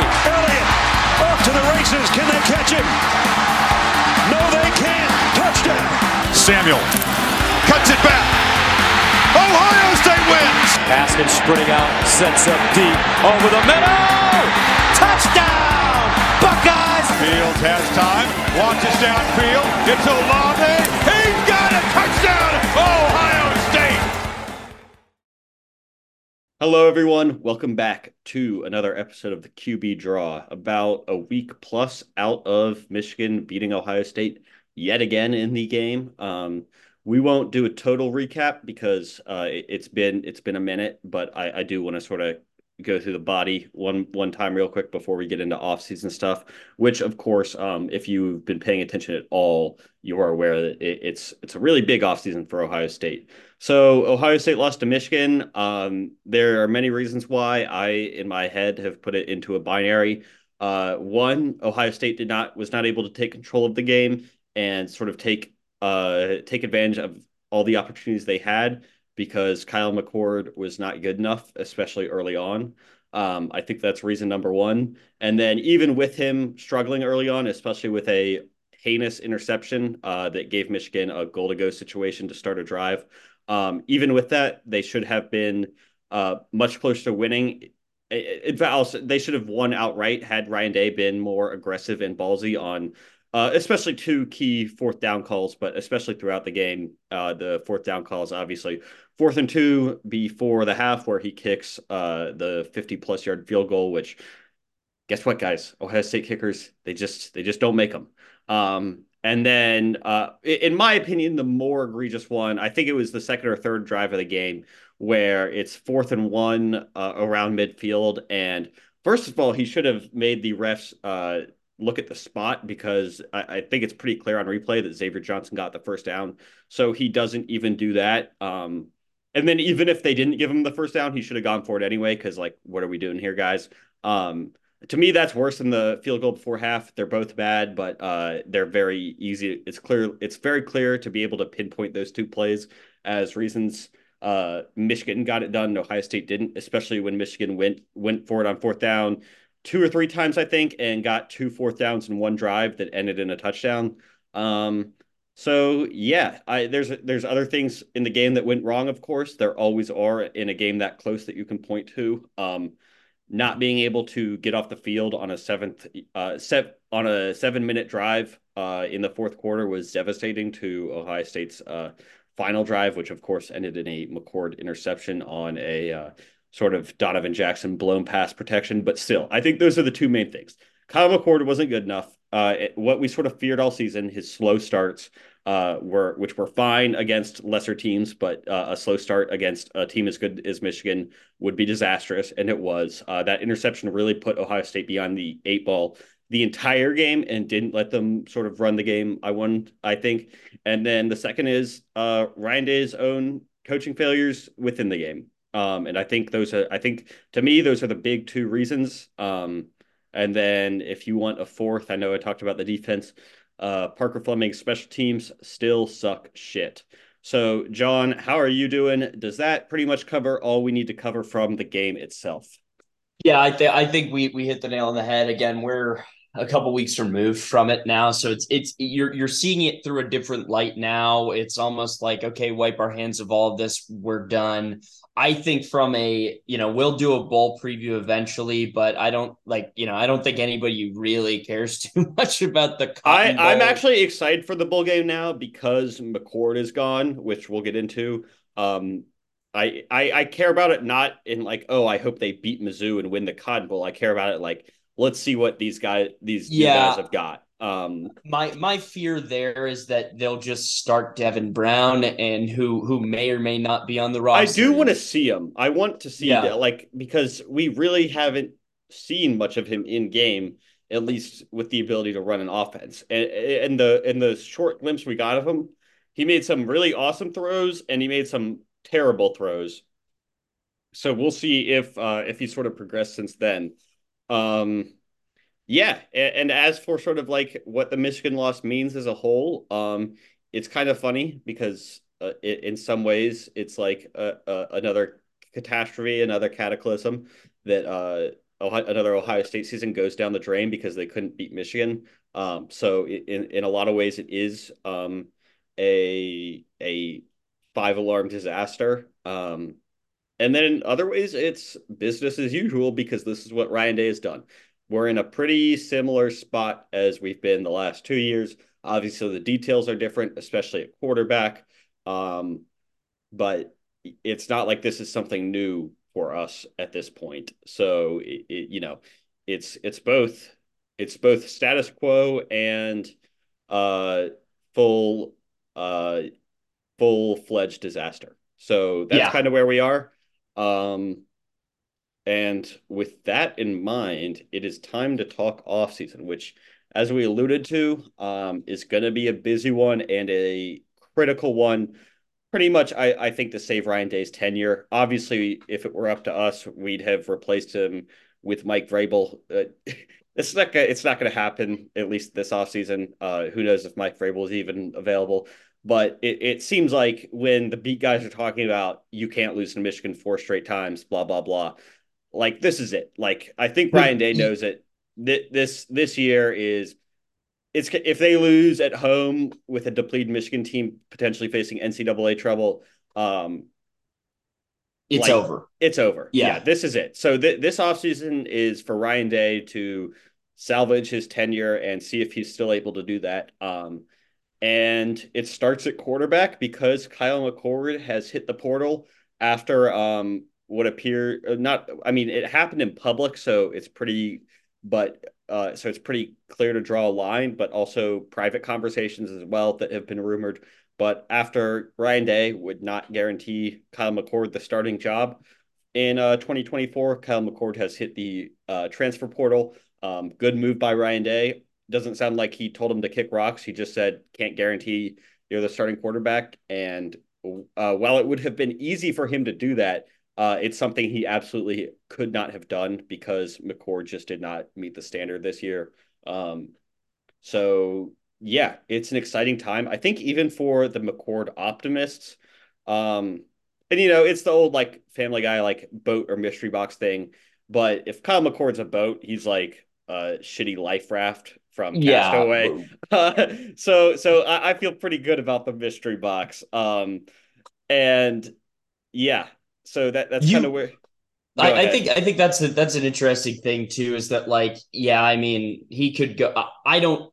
Elliott off to the races. Can they catch him? No, they can't. Touchdown. Samuel cuts it back. Ohio State wins. Haskins sprinting out, sets up deep over the middle. Touchdown, Buckeyes. Fields has time, launches downfield. It's Olave. He's got a touchdown, Ohio Hello, everyone. Welcome back to another episode of the QB Draw. About a week plus out of Michigan beating Ohio State yet again in the game. Um, we won't do a total recap because uh, it, has been it's been a minute, but I, I do want to sort of go through the body one one time real quick before we get into off-season stuff which of course um, if you've been paying attention at all you are aware that it, it's it's a really big off-season for ohio state. So ohio state lost to michigan. Um, there are many reasons why. I in my head have put it into a binary. Uh, one ohio state did not was not able to take control of the game and sort of take uh, take advantage of all the opportunities they had because Kyle McCord was not good enough, especially early on. Um, I think that's reason number one. And then even with him struggling early on, especially with a heinous interception uh, that gave Michigan a goal to go situation to start a drive, um, even with that, they should have been uh, much closer to winning. In fact, they should have won outright had Ryan Day been more aggressive and ballsy on uh, especially two key fourth down calls, but especially throughout the game. Uh, the fourth down calls, obviously, fourth and two before the half, where he kicks uh, the 50 plus yard field goal, which guess what, guys? Ohio State kickers, they just they just don't make them. Um, and then, uh, in my opinion, the more egregious one, I think it was the second or third drive of the game where it's fourth and one uh, around midfield. And first of all, he should have made the refs uh, look at the spot because I, I, think it's pretty clear on replay that Xavier Johnson got the first down. So he doesn't even do that. Um, and then even if they didn't give him the first down, he should have gone for it anyway. Because like, what are we doing here, guys? Um, to me, that's worse than the field goal before half. They're both bad, but uh, they're very easy. It's clear. It's very clear to be able to pinpoint those two plays as reasons. Uh, Michigan got it done. Ohio State didn't, especially when Michigan went went for it on fourth down two or three times, I think, and got two fourth downs in one drive that ended in a touchdown. Um, so yeah, I there's there's other things in the game that went wrong. Of course, there always are in a game that close that you can point to. Um, not being able to get off the field on a seventh uh on a seven minute drive uh in the fourth quarter was devastating to Ohio State's uh final drive, which of course ended in a McCord interception on a uh, sort of Donovan Jackson blown pass protection. But still, I think those are the two main things. Kyle McCord wasn't good enough. Uh, it, what we sort of feared all season, his slow starts uh, were, which were fine against lesser teams, but uh, a slow start against a team as good as Michigan would be disastrous, and it was. Uh, that interception really put Ohio State beyond the eight ball the entire game and didn't let them sort of run the game. I won, I think. And then the second is uh, Ryan Day's own coaching failures within the game. Um, and I think those are, I think to me, those are the big two reasons. Um, and then if you want a fourth, I know I talked about the defense. Uh, Parker Fleming's special teams still suck shit. So, John, how are you doing? Does that pretty much cover all we need to cover from the game itself? Yeah, I, th- I think we we hit the nail on the head. Again, we're a couple weeks removed from it now, so it's it's you're you're seeing it through a different light now. It's almost like okay, wipe our hands of all of this. We're done. I think from a, you know, we'll do a bowl preview eventually, but I don't like, you know, I don't think anybody really cares too much about the I, I'm actually excited for the bowl game now because McCord is gone, which we'll get into. Um, I, I I care about it not in like, oh, I hope they beat Mizzou and win the Cotton Bowl. I care about it like, let's see what these guys these yeah. guys have got. Um, my my fear there is that they'll just start Devin Brown and who who may or may not be on the roster. I do want to see him. I want to see yeah. that, like because we really haven't seen much of him in game, at least with the ability to run an offense. And and the in the short glimpse we got of him, he made some really awesome throws and he made some terrible throws. So we'll see if uh, if he sort of progressed since then. Um, yeah, and, and, as for sort of like what the Michigan loss means as a whole, um, it's kind of funny because uh, it, in some ways it's like a, a, another catastrophe, another cataclysm that uh, Ohio, another Ohio State season goes down the drain because they couldn't beat Michigan. Um, so in in a lot of ways, it is um, a a five alarm disaster. Um, and then in other ways, it's business as usual because this is what Ryan Day has done. We're in a pretty similar spot as we've been the last two years. Obviously, the details are different, especially at quarterback. Um, but it's not like this is something new for us at this point. So it, it, you know, it's it's both it's both status quo and uh full uh full fledged disaster. So that's yeah. kind of where we are. Um and with that in mind, it is time to talk off season, which as we alluded to, um, is going to be a busy one and a critical one pretty much I, I think to save Ryan Day's tenure. Obviously, if it were up to us, we'd have replaced him with Mike Vrabel. Uh, it's not it's not going to happen at least this offseason. Uh, who knows if Mike Vrabel is even available? But it, it seems like when the beat guys are talking about you can't lose to Michigan four straight times, blah blah blah. Like this is it. Like I think Ryan Day knows it. This this year is it's if they lose at home with a depleted Michigan team potentially facing NCAA trouble, um, it's like, over. It's over. Yeah. yeah. this is it. So th- this offseason is for Ryan Day to salvage his tenure and see if he's still able to do that. Um, and it starts at quarterback because Kyle McCord has hit the portal after um, what appear uh, not. I mean, it happened in public, so it's pretty. But uh, so it's pretty clear to draw a line, but also private conversations as well that have been rumored. But after Ryan Day would not guarantee Kyle McCord the starting job in uh, 2024, Kyle McCord has hit the uh, transfer portal. Um, good move by Ryan Day. Doesn't sound like he told him to kick rocks. He just said, can't guarantee you're the starting quarterback. And uh, while it would have been easy for him to do that, uh, it's something he absolutely could not have done because McCord just did not meet the standard this year. Um, so yeah, it's an exciting time. I think even for the McCord optimists, um, and you know, it's the old like Family Guy like boat or mystery box thing. But if Kyle McCord's a boat, he's like a shitty life raft from yeah. Castaway. Uh, so so I, I, feel pretty good about the mystery box. Um, and yeah, so that that's kind of where. I, I, think I think that's a, that's an interesting thing too. Is that like yeah? I mean, he could go. I don't.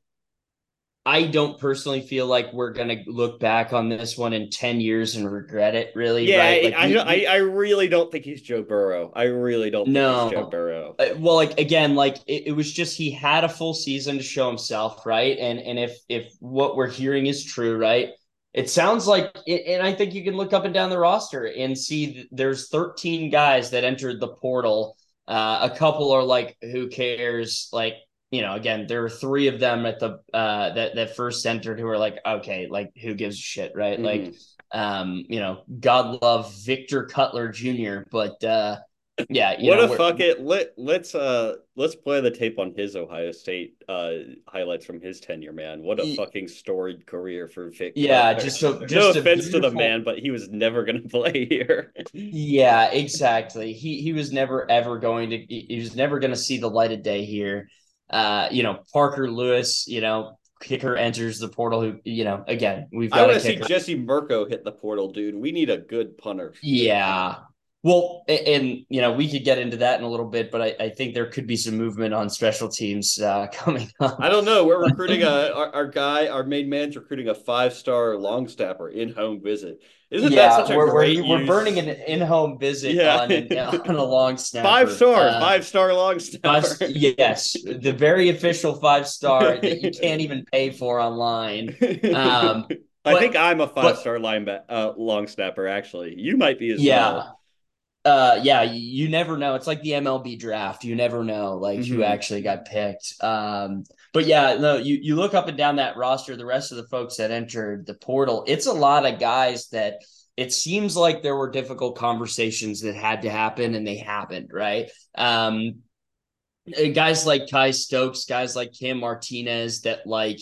I don't personally feel like we're gonna look back on this one in ten years and regret it. Really, yeah. Right? Like, I, I, I really don't think he's Joe Burrow. I really don't. no, Joe Burrow. Uh, well, like again, like it, it was just he had a full season to show himself, right? And and if if what we're hearing is true, right? it sounds like and i think you can look up and down the roster and see there's 13 guys that entered the portal uh, a couple are like who cares like you know again there were three of them at the uh, that that first entered who are like okay like who gives a shit right? Mm-hmm. like um you know god love victor cutler jr but uh yeah what know, a fuck it. Let let's uh let's play the tape on his ohio state uh highlights from his tenure man. What a he, fucking storied career for vic yeah just so just no offense to the man but he was never going to play here. Yeah exactly. He he was never ever going to he was never going to see the light of day here uh you know parker lewis you know kicker enters the portal who you know again we've got I to see Jesse Mirco hit the portal dude we need a good punter yeah well, and you know, we could get into that in a little bit, but I, I think there could be some movement on special teams uh, coming up. I don't know. We're recruiting a our, our guy, our main man's recruiting a five star long snapper in home visit. Isn't yeah, that such a we're, great? We're, we're burning an in home visit yeah. on, on a long snapper. Five star, uh, five star long snapper. Five, yes, the very official five star that you can't even pay for online. Um, I think I'm a five star linebacker, uh, long snapper. Actually, you might be as well. yeah. well uh yeah you never know it's like the mlb draft you never know like mm-hmm. who actually got picked um but yeah no you you look up and down that roster the rest of the folks that entered the portal it's a lot of guys that it seems like there were difficult conversations that had to happen and they happened right um guys like kye stokes guys like cam martinez that like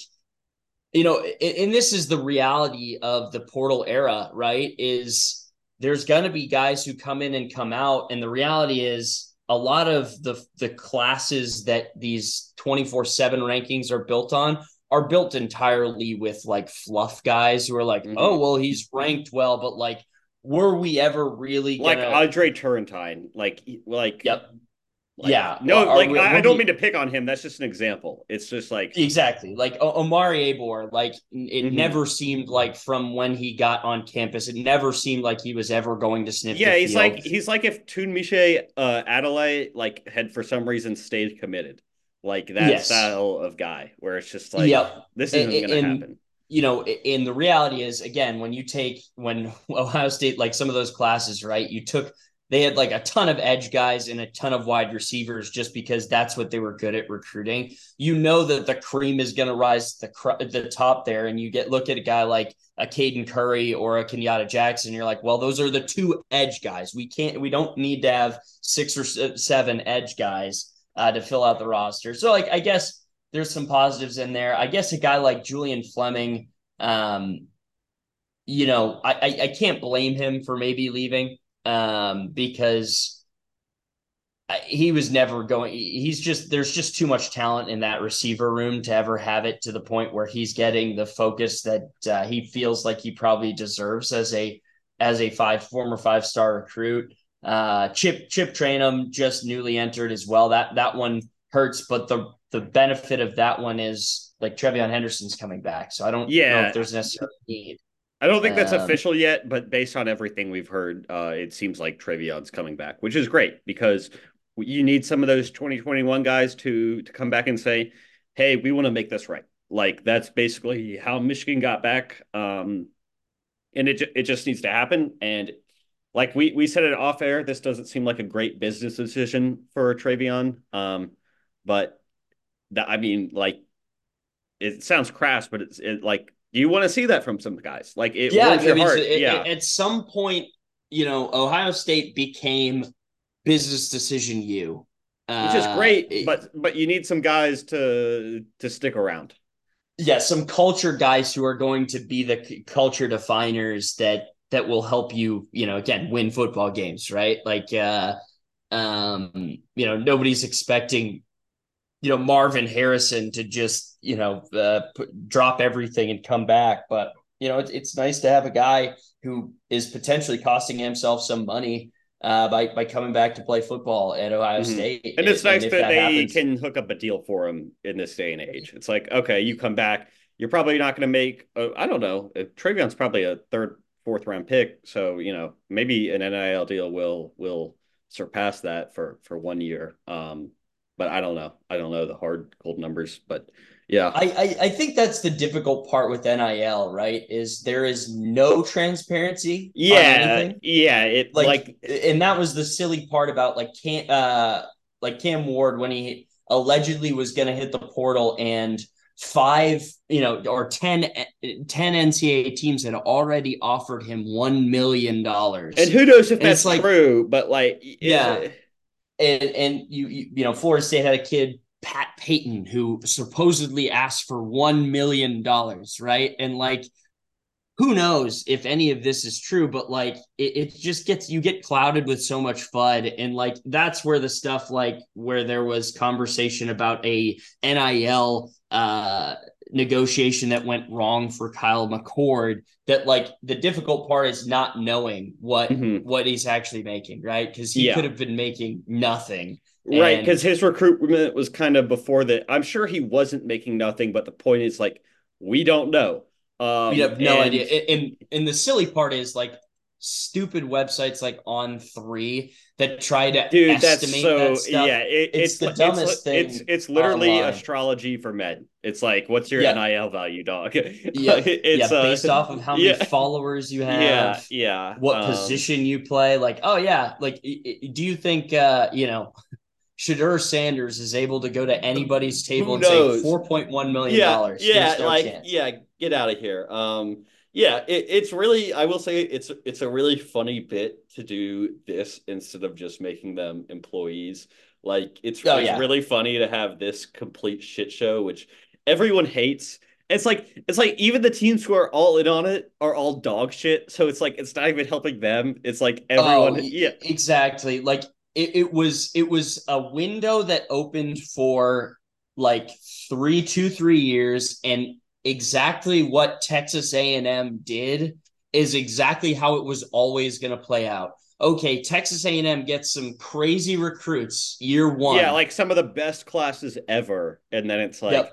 you know and this is the reality of the portal era right is there's going to be guys who come in and come out. And the reality is, a lot of the the classes that these 24/7 rankings are built on are built entirely with like fluff guys who are like, Mhm. "Oh, well, he's ranked well, but like were we ever really like gonna Andre Turrentine, like like Yep. Like- Yeah. No, Are like we- I, I don't we- mean to pick on him. That's just an example. It's just like Exactly. Like o- Omari Abor, like it Mhm. never seemed like from when he got on campus, it never seemed like he was ever going to sniff. yeah, he's field. like he's like if Tunmise uh Adeleye like had for some reason stayed committed. Like that Yes. style of guy where it's just like Yep. this isn't gonna happen. you know, and the reality is, again, when you take when Ohio State, like some of those classes, right? You took they had like a ton of edge guys and a ton of wide receivers just because that's what they were good at recruiting. You know that the cream is going to rise the cr- the top there, and you get look at a guy like a Caden Curry or a Kenyatta Jackson. You're like, well, those are the two edge guys. We can't, we don't need to have six or seven edge guys uh, to fill out the roster. So, like, I guess there's some positives in there. I guess a guy like Julian Fleming, um, you know, I, I, I can't blame him for maybe leaving um, because he was never going. He's just there's just too much talent in that receiver room to ever have it to the point where he's getting the focus that uh, he feels like he probably deserves as a as a five former five star recruit. Uh, Chip Chip Trayanum just newly entered as well. That that one hurts, but the the benefit of that one is like TreVeyon Henderson's coming back, so I don't know Yeah. if there's necessarily need. I don't think that's Um, official yet, but based on everything we've heard, uh, it seems like TreVeyon's coming back, which is great because you need some of those 2021 guys to to come back and say, "Hey, we want to make this right." Like that's basically how Michigan got back, um, and it it just needs to happen. And like we we said it off air, this doesn't seem like a great business decision for TreVeyon, um, but that I mean, like it sounds crass, but it's it like. Do you want to see that from some guys? Like it yeah, I mean, it- yeah. it- at some point, you know, Ohio State became business decision U, which is Uh, great, it- but but you need some guys to to stick around. yeah, some culture guys who are going to be the c- culture definers that that will help you, you know, again, win football games, right? Like, uh, um, you know, nobody's expecting, you know, Marvin Harrison to just, you know, uh, put, drop everything and come back, but you know, it's it's nice to have a guy who is potentially costing himself some money uh, by by coming back to play football at Ohio Mhm. State, And it's nice if that, they happens- can hook up a deal for him in this day and age. It's like, okay, you come back, you're probably not going to make. Uh, I don't know. Uh, TreVeyon's probably a third, fourth round pick, so you know maybe an NIL deal will will surpass that for for one year. Um, but I don't know. I don't know the hard cold numbers, but yeah, I, I I think that's the difficult part with NIL, right? Is there is no transparency. yeah, yeah. It like, like and that was the silly part about like Cam, uh, like Cam Ward when he allegedly was going to hit the portal and five, you know, or 10, 10 NCAA teams had already offered him one million dollars. and who knows if And that's like- true, but like Yeah. And and you, you you know Florida State had a kid Pat Payton who supposedly asked for one million dollars, right? And like, who knows if any of this is true? But like, it, it just gets you get clouded with so much FUD, and like that's where the stuff like where there was conversation about a NIL uh negotiation that went wrong for Kyle McCord that like the difficult part is not knowing what Mhm. what he's actually making right because he Yeah. could have been making nothing Right, And- because his recruitment was kind of before that. I'm sure he wasn't making nothing, but the point is like we don't know. Um, we have no and- idea and, and the silly part is like stupid websites like On3 that try to Dude, that's so that stuff. yeah. It, It's it's the it's dumbest thing It's it's literally online. astrology for men. It's like, what's your Yeah. NIL value, dog? yeah, it's yeah uh, based off of how many yeah. followers you have yeah, yeah. what um, position you play. Like, oh yeah, like do you think uh, you know Shedeur Sanders is able to go to anybody's table and say four point one million dollars? yeah, There's no like chance. yeah, get out of here. Um, yeah, it, it's really, I will say, it's it's a really funny bit to do this instead of just making them employees. Like it's, Oh, it's yeah. really funny to have this complete shit show, which everyone hates. It's like it's like even the teams who are all in on it are all dog shit. So it's like it's not even helping them. It's like oh, everyone, Oh, yeah, exactly. Like it, it was it was a window that opened for like three, two, three years, and exactly what Texas A&M did is exactly how it was always going to play out. Okay, Texas A&M gets some crazy recruits year one. Yeah, like some of the best classes ever, and then it's like, Yep.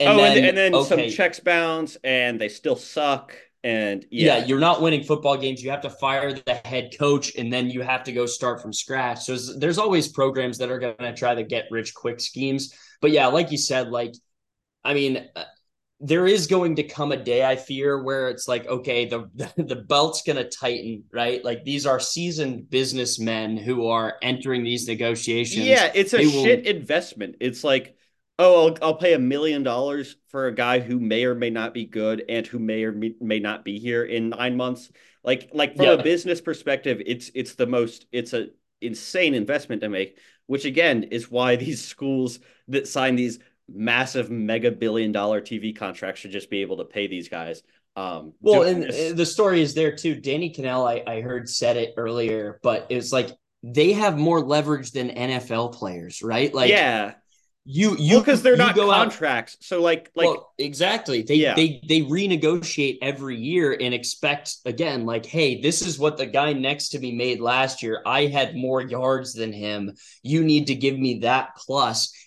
Oh, then, and, and then okay, some checks bounce, and they still suck, and yeah, yeah. you're not winning football games. You have to fire the head coach, and then you have to go start from scratch. So there's- always programs that are going to try to get rich quick schemes. But yeah, like you said, like I mean, uh, there is going to come a day I fear where it's like, okay, the the belt's going to tighten, right? Like these are seasoned businessmen who are entering these negotiations. Yeah, it's a They will- shit investment. It's like, oh, I'll, I'll pay a million dollars for a guy who may or may not be good and who may or may, not be here in nine months. Like, like from Yeah. a business perspective, it's it's the most it's a insane investment to make. Which again is why these schools that sign these massive mega billion dollar TV contracts should just be able to pay these guys. Um, Well, and this- the story is there too. Danny Kanell, I, I heard said it earlier, but it's like they have more leverage than NFL players, right? Like, yeah, you you because they're you not go out- contracts. So like like well, exactly. They Yeah. they they renegotiate every year and expect again, like, hey, this is what the guy next to me made last year. I had more yards than him. You need to give me that.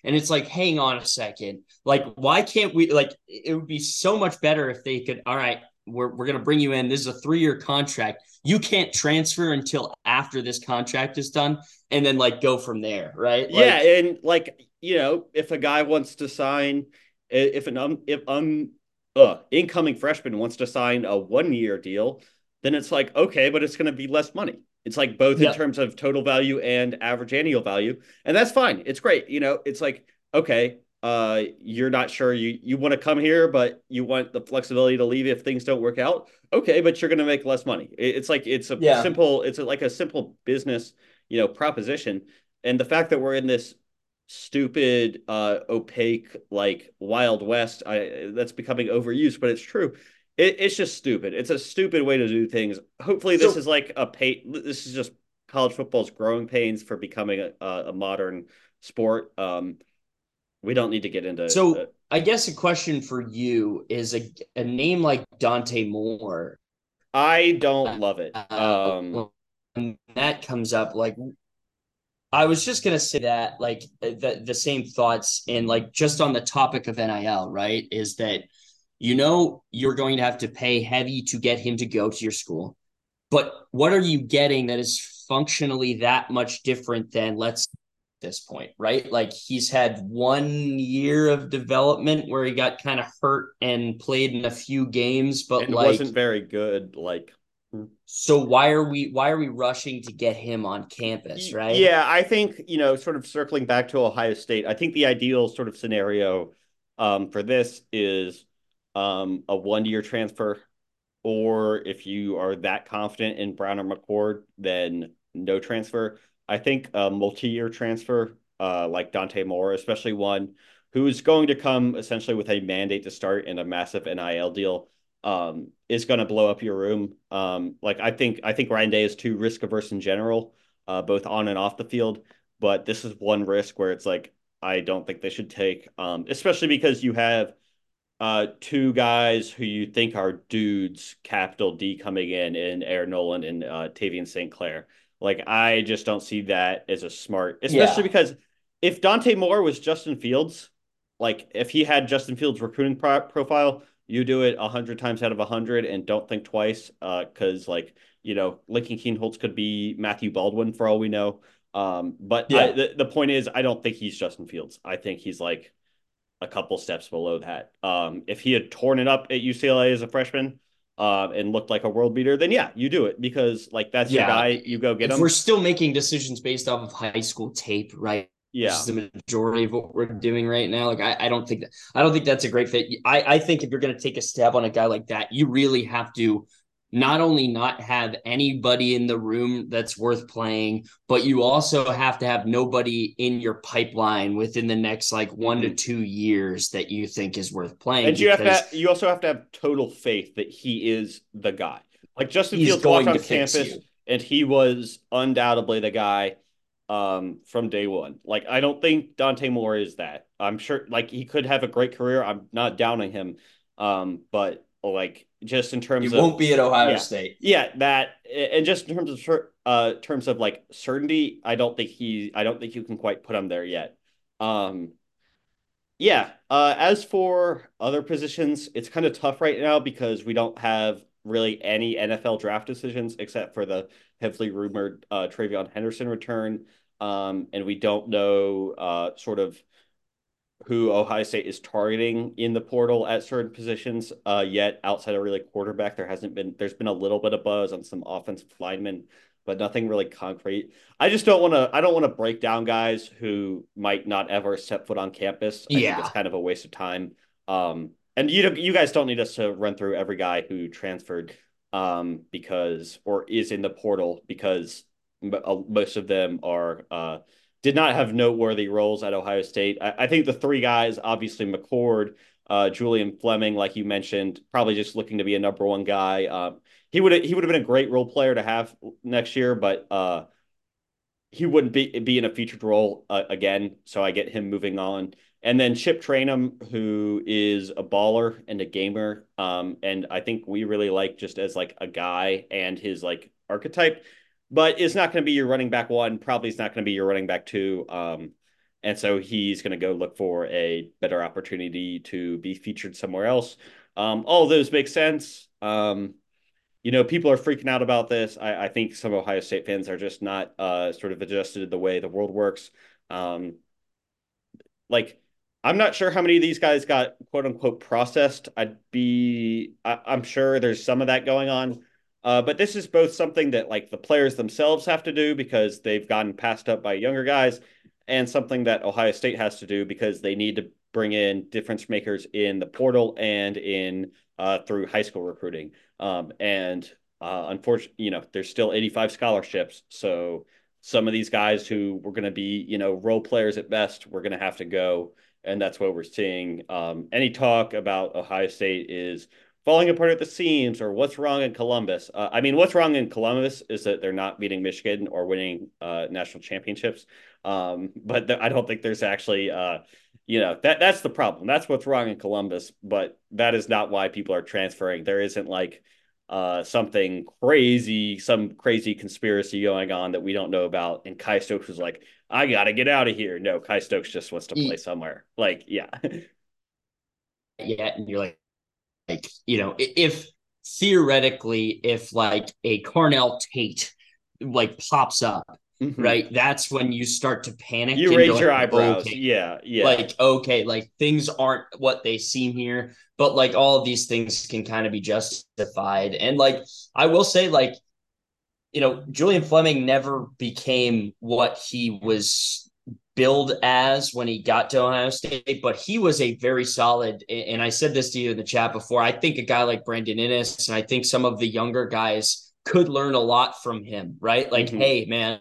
And it's like, hang on a second. Like, why can't we like it would be so much better if they could, all right, we're we're gonna bring you in. This is a three-year contract. You can't transfer until after this contract is done, and then like go from there, right? Like, yeah, and like you know, if a guy wants to sign, if an um, if um, uh, incoming freshman wants to sign a one year deal, then it's like okay, but it's going to be less money. It's like both Yeah. in terms of total value and average annual value, and that's fine. It's great. You know, it's like okay, uh, you're not sure you you want to come here, but you want the flexibility to leave if things don't work out. Okay, but you're going to make less money. It- It's like it's a Yeah. simple. It's a, like a simple business, you know, proposition. And the fact that we're in this stupid, uh, opaque, like Wild West, I that's becoming overused, but it's true. It, it's just stupid. It's a stupid way to do things. Hopefully, this So- is like a pay. This is just college football's growing pains for becoming a, a, modern sport. Um, we don't need to get into So uh, I guess a question for you is a, a name like Dante Moore. I don't love it. uh, Um, when that comes up, like I was just gonna say that, like uh, the the same thoughts, and like just on the topic of NIL, right? Is that you know you're going to have to pay heavy to get him to go to your school, but what are you getting that is functionally that much different than let's this point, right? Like he's had one year of development where he got kind of hurt and played in a few games, but and like wasn't very good. Like so why are we why are we rushing to get him on campus, right? Yeah, I think, you know, sort of circling back to Ohio State, I think the ideal sort of scenario um, for this is um, a one year transfer, or if you are that confident in Brown or McCord, then no transfer. I think a multi year transfer, uh, like Dante Moore, especially one who's going to come essentially with a mandate to start in a massive NIL deal um, is going to blow up your room. Um, like I think I think Ryan Day is too risk averse in general, uh, both on and off the field. But this is one risk where it's like I don't think they should take, um, especially because you have uh, two guys who you think are dudes, capital D, coming in in Air Noland and uh, Tavien St. Clair. Like I just don't see that as a smart, especially Yeah. because if Dante Moore was Justin Fields, like if he had Justin Fields' recruiting pro- profile, you do it a hundred times out of a hundred and don't think twice. Uh, because like you know, Lincoln Kienholz could be Matthew Baldwin for all we know. Um, but I, Yeah. the the point is, I don't think he's Justin Fields. I think he's like a couple steps below that. Um, if he had torn it up at UCLA as a freshman, uh, and looked like a world beater, then yeah, you do it because like that's your Yeah. guy. You go get if him. we're still making decisions based off of high school tape, right? Yeah, Which is the majority of what we're doing right now. Like I, I don't think that I don't think that's a great fit. I, I think if you're gonna take a stab on a guy like that, you really have to not only not have anybody in the room that's worth playing, but you also have to have nobody in your pipeline within the next like one to two years that you think is worth playing. And you have to. You also have to have total faith that he is the guy. Like Justin Fields going walked on campus you. and he was undoubtedly the guy. Um, from day one. Like I don't think Dante Moore is that. I'm sure like he could have a great career. I'm not downing him. Um, but like just in terms he of won't be at Ohio yeah, State. Yeah, that and just in terms of uh terms of like certainty, I don't think he I don't think you can quite put him there yet. Um yeah, uh as for other positions, it's kind of tough right now because we don't have really any NFL draft decisions except for the heavily rumored uh TreVeyon Henderson return. Um and we don't know uh sort of who Ohio State is targeting in the portal at certain positions uh, yet outside of really quarterback. There hasn't been, there's been a little bit of buzz on some offensive linemen, but nothing really concrete. I just don't want to, I don't want to break down guys who might not ever step foot on campus. I yeah. think it's kind of a waste of time. Um, and you you guys don't need us to run through every guy who transferred um, because or is in the portal because uh, most of them are uh, did not have noteworthy roles at Ohio State. I, I think the three guys, obviously McCord, uh, Julian Fleming, like you mentioned, probably just looking to be a number one guy. Um, he would he would have been a great role player to have next year, but uh, he wouldn't be be in a featured role uh, again. So I get him moving on. And then Chip Trayanum, who is a baller and a gamer, um, and I think we really like just as like a guy and his like archetype but it's not going to be your running back one. Probably it's not going to be your running back two. Um, and so he's going to go look for a better opportunity to be featured somewhere else. Um, all those make sense. Um, you know, people are freaking out about this. I, I, think some Ohio State fans are just not uh, sort of adjusted to the way the world works. Um, like, I'm not sure how many of these guys got quote unquote processed. I'd be, I, I'm sure there's some of that going on. Uh, but this is both something that like the players themselves have to do because they've gotten passed up by younger guys, and something that Ohio State has to do because they need to bring in difference makers in the portal and in uh, through high school recruiting. Um, and uh, unfortunately, you know, there's still 85 scholarships, so some of these guys who were going to be, you know, role players at best, we're going to have to go, and that's what we're seeing. Um, any talk about Ohio State is falling apart at the seams or what's wrong in Columbus. Uh, I mean, what's wrong in Columbus is that they're not beating Michigan or winning uh, national championships. Um, but th- I don't think there's actually, uh, you know, that that's the problem. That's what's wrong in Columbus. But that is not why people are transferring. There isn't like uh, something crazy, some crazy conspiracy going on that we don't know about. And Kye Stokes was like, I got to get out of here. No, Kye Stokes just wants to play somewhere. Like, yeah. yeah. And you're like, like you know if theoretically if like a Carnell Tate like pops up mm-hmm. right that's when you start to panic you raise your eyebrows okay. yeah yeah like okay like things aren't what they seem here but like all of these things can kind of be justified and like i will say like you know julian fleming never became what he was billed as when he got to Ohio State, but he was a very solid. And I said this to you in the chat before. I think a guy like Brandon Inniss, and I think some of the younger guys could learn a lot from him, right? Like, mm-hmm. hey, man,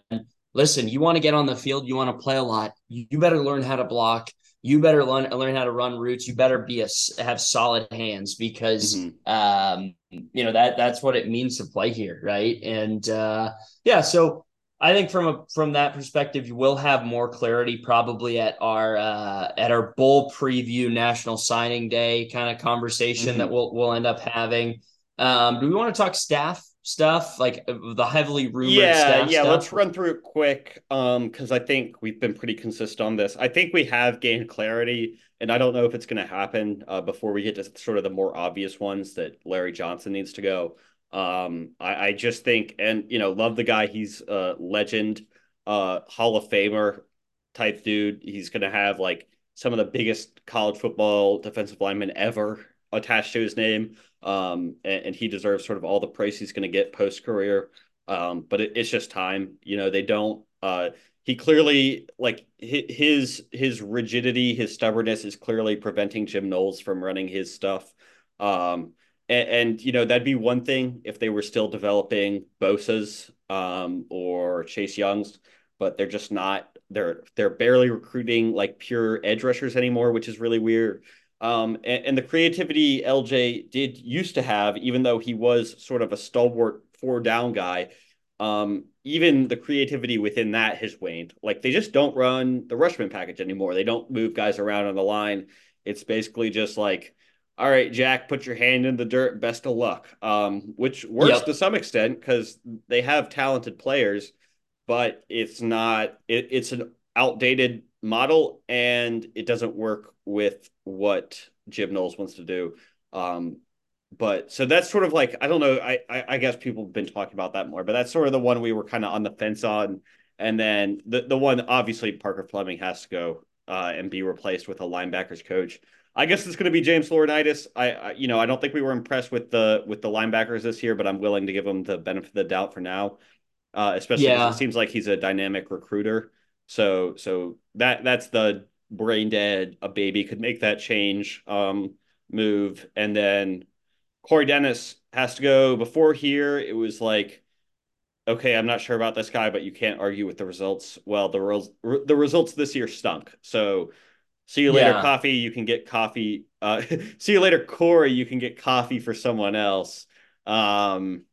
listen, you want to get on the field, you want to play a lot, you better learn how to block. You better learn learn how to run routes. You better be a have solid hands because mm-hmm. um, you know that that's what it means to play here, right? And uh, yeah, so I think from a from that perspective, you will have more clarity probably at our uh, at our bowl preview national signing day kind of conversation mm-hmm. that we'll we'll end up having. Um, do we want to talk staff stuff like uh, the heavily rumored? Yeah, yeah. Stuff? Let's run through it quick um, because I think we've been pretty consistent on this. I think we have gained clarity, and I don't know if it's going to happen uh, before we get to sort of the more obvious ones that Larry Johnson needs to go. Um, I, I just think, and you know, love the guy. He's a legend, uh, Hall of Famer type dude. He's gonna have like some of the biggest college football defensive linemen ever attached to his name. Um, and, and he deserves sort of all the praise he's gonna get post career. Um, but it, it's just time. You know, they don't. Uh, he clearly like his his rigidity, his stubbornness is clearly preventing Jim Knowles from running his stuff. Um, and, and, you know that'd be one thing if they were still developing Bosa's um, or Chase Young's, but they're just not. They're they're barely recruiting like pure edge rushers anymore, which is really weird. Um, and, and the creativity LJ did used to have, even though he was sort of a stalwart four down guy, um, even the creativity within that has waned. Like they just don't run the rushmen package anymore. They don't move guys around on the line. It's basically just like, all right, Jack, put your hand in the dirt. Best of luck. Um, which works yep. to some extent because they have talented players, but it's not. It, it's an outdated model, and it doesn't work with what Jim Knowles wants to do. Um, but so that's sort of like I don't know. I, I, I guess people have been talking about that more, but that's sort of the one we were kind of on the fence on. And then the the one obviously Parker Fleming has to go uh, and be replaced with a linebackers coach. I guess it's going to be James Laurinaitis. I, I, you know I don't think we were impressed with the with the linebackers this year, but I'm willing to give him the benefit of the doubt for now. Uh, especially yeah. it seems like he's a dynamic recruiter. So so that that's the brain dead. A baby could make that change um, move, and then Corey Dennis has to go. Before here, it was like, okay, I'm not sure about this guy, but you can't argue with the results. Well, the re- the results this year stunk. So see you later, yeah. coffee. You can get coffee. Uh, see you later, Corey. You can get coffee for someone else. Um,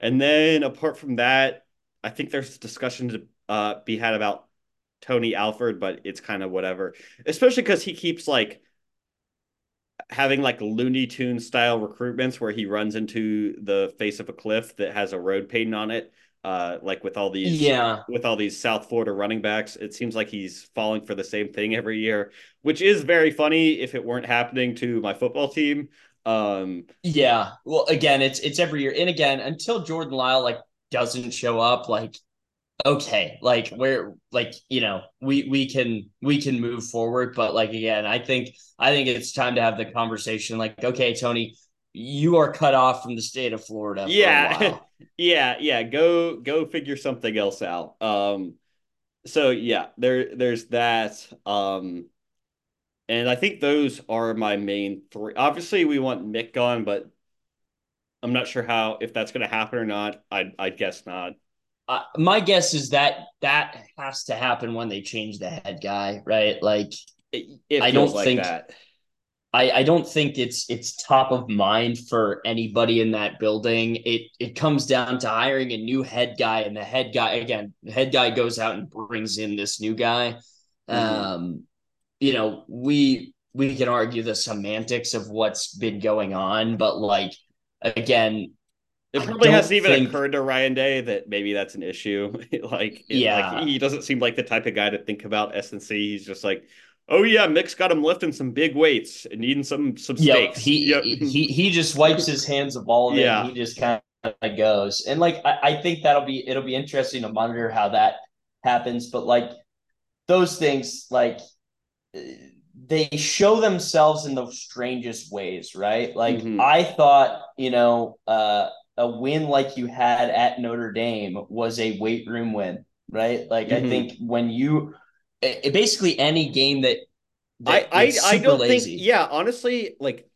and then apart from that, I think there's discussion to uh, be had about Tony Alford, but it's kind of whatever. Especially because he keeps like having like Looney Tune style recruitments where he runs into the face of a cliff that has a road painting on it. Uh, like with all these, yeah, with all these South Florida running backs, it seems like he's falling for the same thing every year, which is very funny if it weren't happening to my football team. Um, yeah, well, again, it's it's every year, and again, until Jordan Lyle like doesn't show up, like okay like we're like you know we we can we can move forward but like again i think i think it's time to have the conversation like okay tony you are cut off from the state of florida yeah. yeah yeah go go figure something else out. Um so yeah there there's that um and i think those are my main three. Obviously we want mick gone but i'm not sure how if that's going to happen or not. I i guess not uh, my guess is that that has to happen when they change the head guy, right? Like, it, it I don't like think that. I, I don't think it's it's top of mind for anybody in that building. It it comes down to hiring a new head guy, and the head guy again, the head guy goes out and brings in this new guy. Mm-hmm. Um, you know, we we can argue the semantics of what's been going on, but like again, it probably hasn't even think... occurred to Ryan Day that maybe that's an issue. like, yeah, like, he doesn't seem like the type of guy to think about SNC. He's just like, oh yeah, Mick's got him lifting some big weights and eating some some steaks. Yep. He, yep. he he just wipes his hands of all of it. Yeah. he just kind of goes. And like, I, I think that'll be it'll be interesting to monitor how that happens. But like those things, like they show themselves in the strangest ways, right? Like mm-hmm. I thought, you know, uh a win like you had at Notre Dame was a weight room win, right? Like mm-hmm. I think when you it, basically any game that, that I I, I don't lazy. think yeah honestly like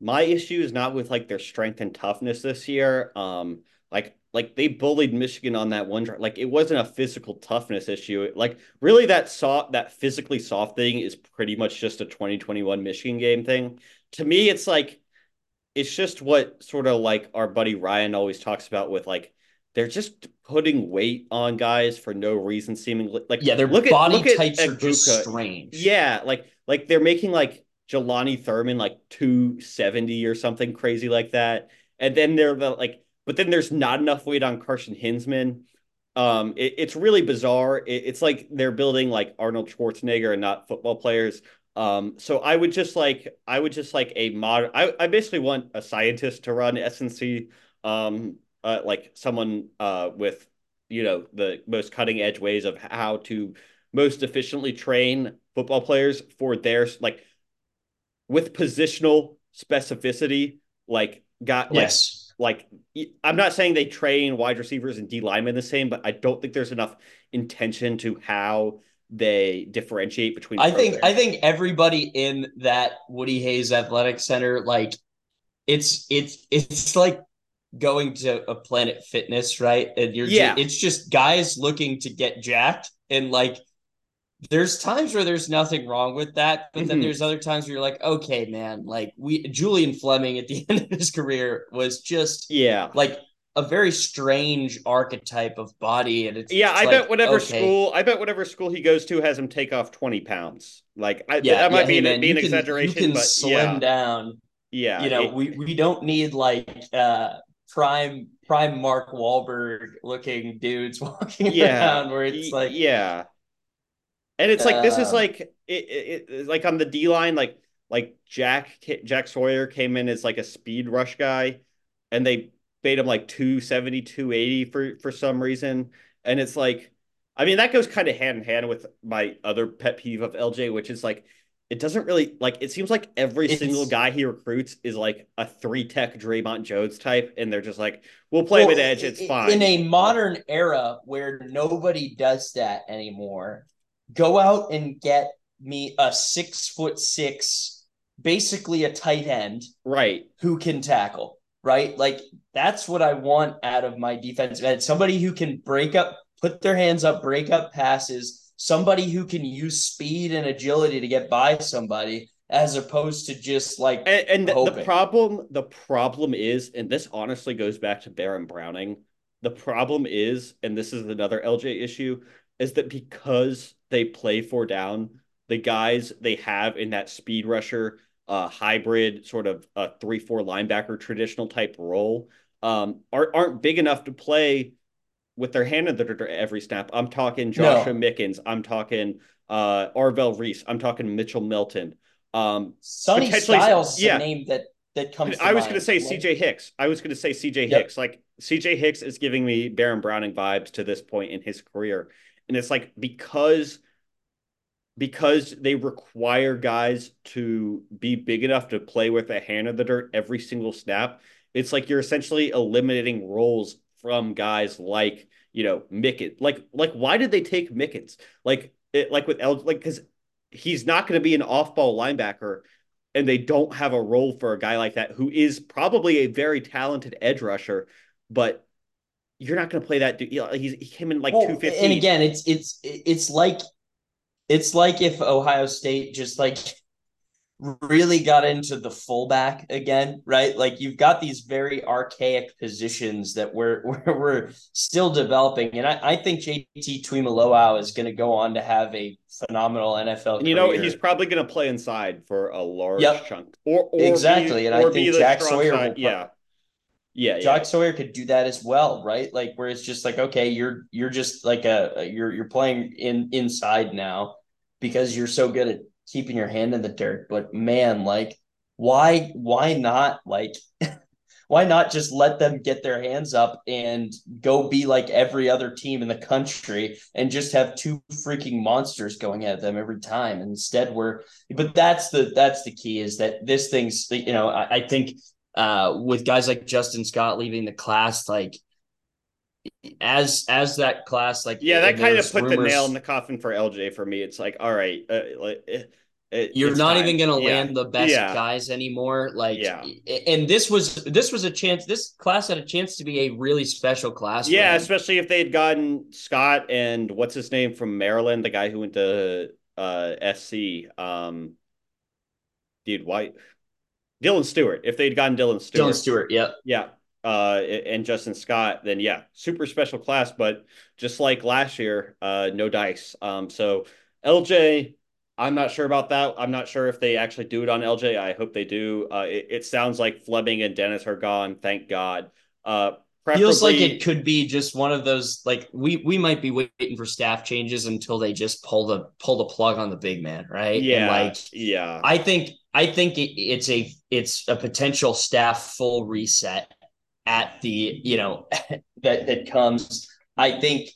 my issue is not with like their strength and toughness this year. Um, like like they bullied Michigan on that one drive. like it wasn't a physical toughness issue. Like really that soft that physically soft thing is pretty much just a 2021 Michigan game thing. To me, it's like it's just what sort of like our buddy Ryan always talks about with like they're just putting weight on guys for no reason seemingly like yeah their look body at, look types at, are just strange. Yeah like like they're making like Jelani Thurman like 270 or something crazy like that. And then they're like but then there's not enough weight on Carson Hinzman. Um it, it's really bizarre. It, it's like they're building like Arnold Schwarzenegger and not football players um, so I would just like I would just like a mod. I, I basically want a scientist to run SNC, um, uh, like someone uh, with you know the most cutting edge ways of how to most efficiently train football players for their like with positional specificity. Like got yes. like like I'm not saying they train wide receivers and D linemen the same, but I don't think there's enough intention to how they differentiate between. I think I think everybody in that Woody Hayes Athletic Center, like it's it's it's like going to a Planet Fitness, right? And you're yeah. Just, it's just guys looking to get jacked, and like there's times where there's nothing wrong with that, but mm-hmm. then there's other times where you're like, okay, man, like we Julian Fleming at the end of his career was just yeah, like a very strange archetype of body, and it's yeah. I like, bet whatever okay. school, I bet whatever school he goes to has him take off twenty pounds. Like, I, Yeah, that might yeah, be, hey, an, man, be an you can- exaggeration, You can but slim yeah, down. yeah. you know, it- we, we don't need like uh prime prime Mark Wahlberg looking dudes walking yeah, around where it's like yeah. And it's like this is Uh, like it, it, it like on the D line, like like Jack Jack Sawyer came in as like a speed rush guy, and they paid him like 270, 280 for for some reason. And it's like, I mean, that goes kind of hand in hand with my other pet peeve of LJ, which is like it doesn't really like it seems like every It's- single guy he recruits is like a three tech Draymond Jones type, and they're just like, we'll play Well, at edge, it's i- fine. In a modern era where nobody does that anymore, go out and get me a six foot six, basically a tight end right. who can tackle, right? Like that's what I want out of my defensive end. Somebody who can break up, put their hands up, break up passes, somebody who can use speed and agility to get by somebody, as opposed to just like And, and the, the problem, the problem is, and this honestly goes back to Baron Browning. The problem is, and this is another LJ issue, is that because they play four down, the guys they have in that speed rusher, uh, hybrid sort of a three four linebacker traditional type role, um, aren't aren't big enough to play with their hand in the dirt every snap. I'm talking Joshua Mickens. I'm talking uh, Arvell Reese. I'm talking Mitchell Melton. Um, Sonny Styles yeah. a name that that comes. To I was going to say CJ Hicks. I was going to say CJ Yep. Hicks. Like CJ Hicks is giving me Baron Browning vibes to this point in his career. And it's like because because they require guys to be big enough to play with a hand in the dirt every single snap, it's like you're essentially eliminating roles from guys like, you know, Mickens. Like like why did they take Mickens? Like it like with L like cuz he's not going to be an off-ball linebacker and they don't have a role for a guy like that who is probably a very talented edge rusher, but you're not going to play that dude. He's, he came in like well, 215. And again, it's it's it's like it's like if Ohio State just like really got into the fullback again, right? Like you've got these very archaic positions that we're we're, we're still developing, and I, I think JT Tuimoloau is going to go on to have a phenomenal NFL. And you know, he's probably going to play inside for a large Yep. chunk. Or, or Exactly, Be, and I or think be the Jack Sawyer will pro- Yeah. Yeah. yeah. Sawyer could do that as well, right? Like where it's just like, okay, you're you're just like a you're you're playing in inside now because you're so good at keeping your hand in the dirt. But man, like why why not like why not just let them get their hands up and go be like every other team in the country and just have two freaking monsters going at them every time instead we're but that's the that's the key is that this thing's you know i, I think uh, with guys like Justin Scott leaving the class, like as as that class, like Yeah, that kind of put the nail in the coffin for LJ for me. It's like, all right, uh, like, it, it- You're not time. even going to Yeah. land the best Yeah. guys anymore. Like, Yeah. and this was this was a chance. This class had a chance to be a really special class. Yeah, especially if they had gotten Scott and what's his name from Maryland, the guy who went to uh, SC. Um, dude, white Dylan Stewart. If they'd gotten Dylan Stewart, Dylan Stewart. Yeah, yeah, uh, and Justin Scott, then yeah, super special class. But just like last year, uh, no dice. Um, so LJ, I'm not sure about that. I'm not sure if they actually do it on LJ. I hope they do. Uh, it, it sounds like Fleming and Dennis are gone. Thank God. Uh, feels like it could be just one of those. Like we we might be waiting for staff changes until they just pull the pull the plug on the big man, right? And, Yeah, like yeah. I think I think it, it's a it's a potential staff full reset at the you know that that comes. I think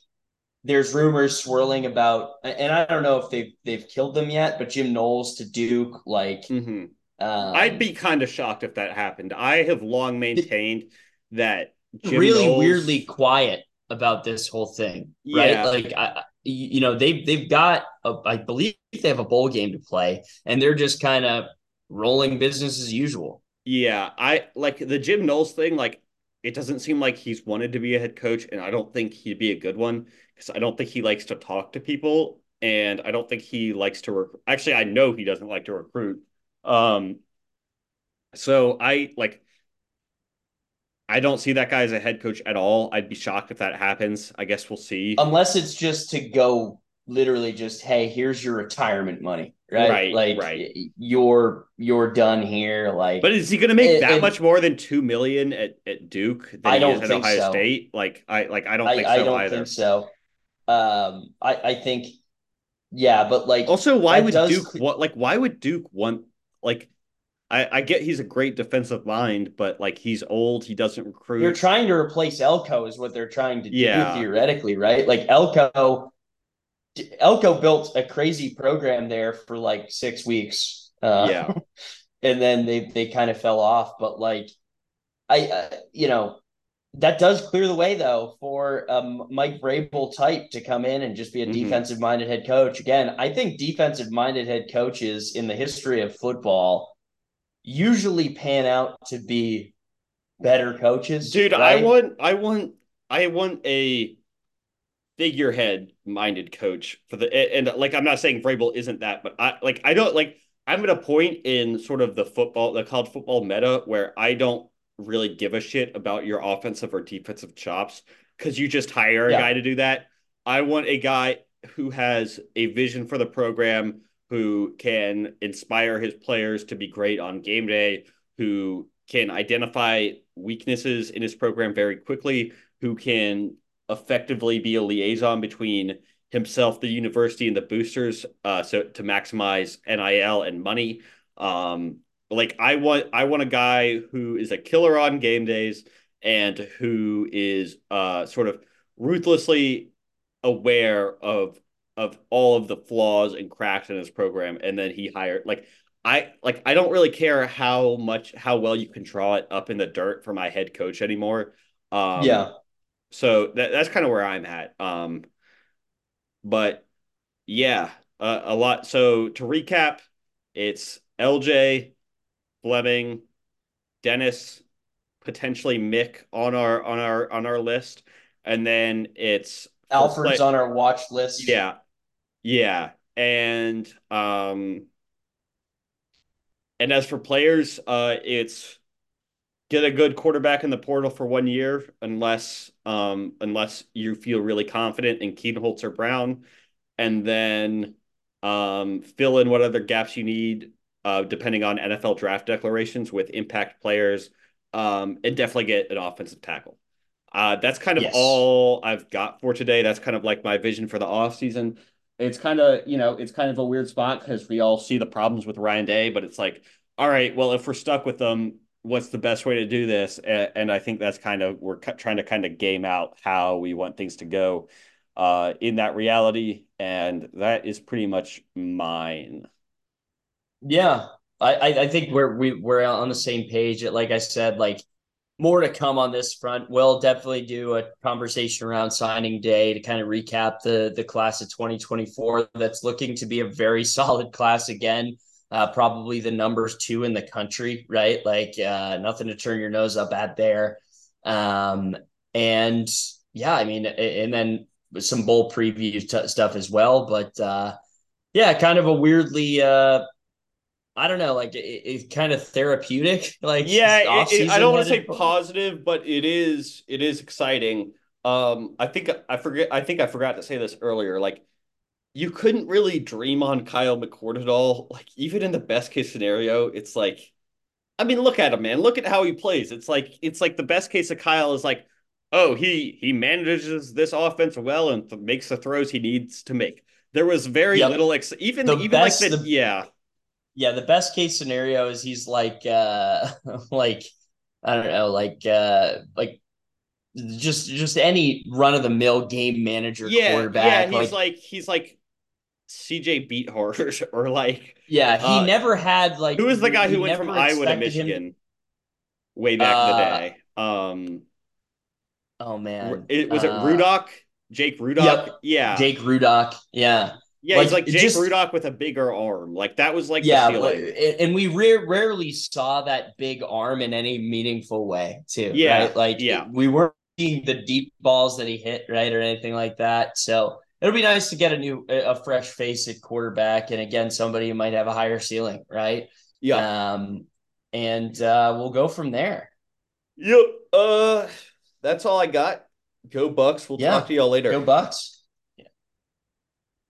there's rumors swirling about, and I don't know if they've they've killed them yet, but Jim Knowles to Duke, like hmm um, I'd be kind of shocked if that happened. I have long maintained that Jim really Knowles- weirdly quiet about this whole thing, right? Yeah. Like I, I- you know, they've they've got, a, I believe they have a bowl game to play, and they're just kind of rolling business as usual. Yeah, I like the Jim Knowles thing. Like, it doesn't seem like he's wanted to be a head coach, and I don't think he'd be a good one because I don't think he likes to talk to people, and I don't think he likes to recruit. Actually, I know he doesn't like to recruit. Um, so I like. I don't see that guy as a head coach at all. I'd be shocked if that happens. I guess we'll see. Unless it's just to go literally just, hey, here's your retirement money, right? Right, like right. you're you're done here. Like, but is he going to make It- that it- much more than two million at, at Duke than I don't is at think Ohio so. State? Like I like I don't I, think I so don't either. think so. Um, I I think, yeah, but like Also, why would does Duke what like why would Duke want like I, I get he's a great defensive mind, but like he's old, he doesn't recruit. You're trying to replace Elko is what they're trying to do theoretically, right? Like Elko Elko built a crazy program there for like six weeks. Uh, Yeah. and then they they kind of fell off. But like, I uh, you know that does clear the way though for um Mike Vrabel type to come in and just be a Mhm. defensive minded head coach. Again, I think defensive minded head coaches in the history of football usually pan out to be better coaches. Dude, I want I want I want a figurehead minded coach for the and, and, like I'm not saying Vrabel isn't that, but I like I don't like I'm at a point in sort of the football the college football meta where I don't really give a shit about your offensive or defensive chops because you just hire a Yeah. guy to do that. I want a guy who has a vision for the program, who can inspire his players to be great on game day, who can identify weaknesses in his program very quickly, who can effectively be a liaison between himself, the university, and the boosters, uh, so to maximize NIL and money. Um, like I want, I want a guy who is a killer on game days and who is uh, sort of ruthlessly aware of of all of the flaws and cracks in his program, and then he hired like I like I don't really care how much how well you can draw it up in the dirt for my head coach anymore. Um, yeah. So that that's kind of where I'm at. Um, but yeah, uh, a lot. So to recap, it's LJ, Fleming, Dennis, potentially Mick on our on our on our list, and then it's Alfred's on our watch list. yeah, yeah, and um, and as for players, uh, it's get a good quarterback in the portal for one year, unless um, unless you feel really confident in Kienholz or Brown, and then um, fill in what other gaps you need, uh, depending on NFL draft declarations with impact players, um, and definitely get an offensive tackle. Uh, that's kind of Yes. all I've got for today. That's kind of like my vision for the offseason. It's kind of, you know, it's kind of a weird spot because we all see the problems with Ryan Day, but it's like, all right, well, if we're stuck with them, what's the best way to do this? And, and I think that's kind of, we're trying to kind of game out how we want things to go uh, in that reality. And that is pretty much mine. Yeah, I, I I think we're we, we're on the same page. Like I said, like more to come on this front. We'll definitely do a conversation around signing day to kind of recap the the class of 2024 that's looking to be a very solid class again. Uh, probably the numbers two in the country, right? Like uh, nothing to turn your nose up at there. Um, and yeah, I mean, and then some bowl preview t- stuff as well. But uh, yeah, kind of a weirdly uh, I don't know, like it, it's kind of therapeutic. Like Yeah, it- it- I don't want to say positive, but it is it is exciting. Um, I think I forget. I think I forgot to say this earlier. Like, you couldn't really dream on Kyle McCord at all. Like, even in the best case scenario, it's like, I mean, look at him, man. Look at how he plays. It's like it's like the best case of Kyle is like, oh, he he manages this offense well and th- makes the throws he needs to make. There was very Yep. little ex- even The even best- like the, the- yeah Yeah, the best case scenario is he's like uh like I don't know, like uh like just just any run of the mill game manager yeah quarterback. yeah. He's like, like he's like CJ Beathard or like yeah, he uh, never had like who was the guy who went from Iowa to expected him Michigan way back in the Uh, day? Um, Oh man. it, was it Uh, Rudock? Jake Rudock? Yep. Yeah, Jake Rudock. Yeah. yeah. he's like, like Jake just- Rudock with a bigger arm. Like that was like yeah, and we rare, rarely saw that big arm in any meaningful way, too. Yeah, right? like yeah. we weren't seeing the deep balls that he hit, right, or anything like that. So it'll be nice to get a new, a fresh face at quarterback, and again, somebody who might have a higher ceiling, right? Yeah, Um, and uh, we'll go from there. Yep. Uh, that's all I got. Go Bucks. We'll Yeah. talk to y'all later. Go Bucks.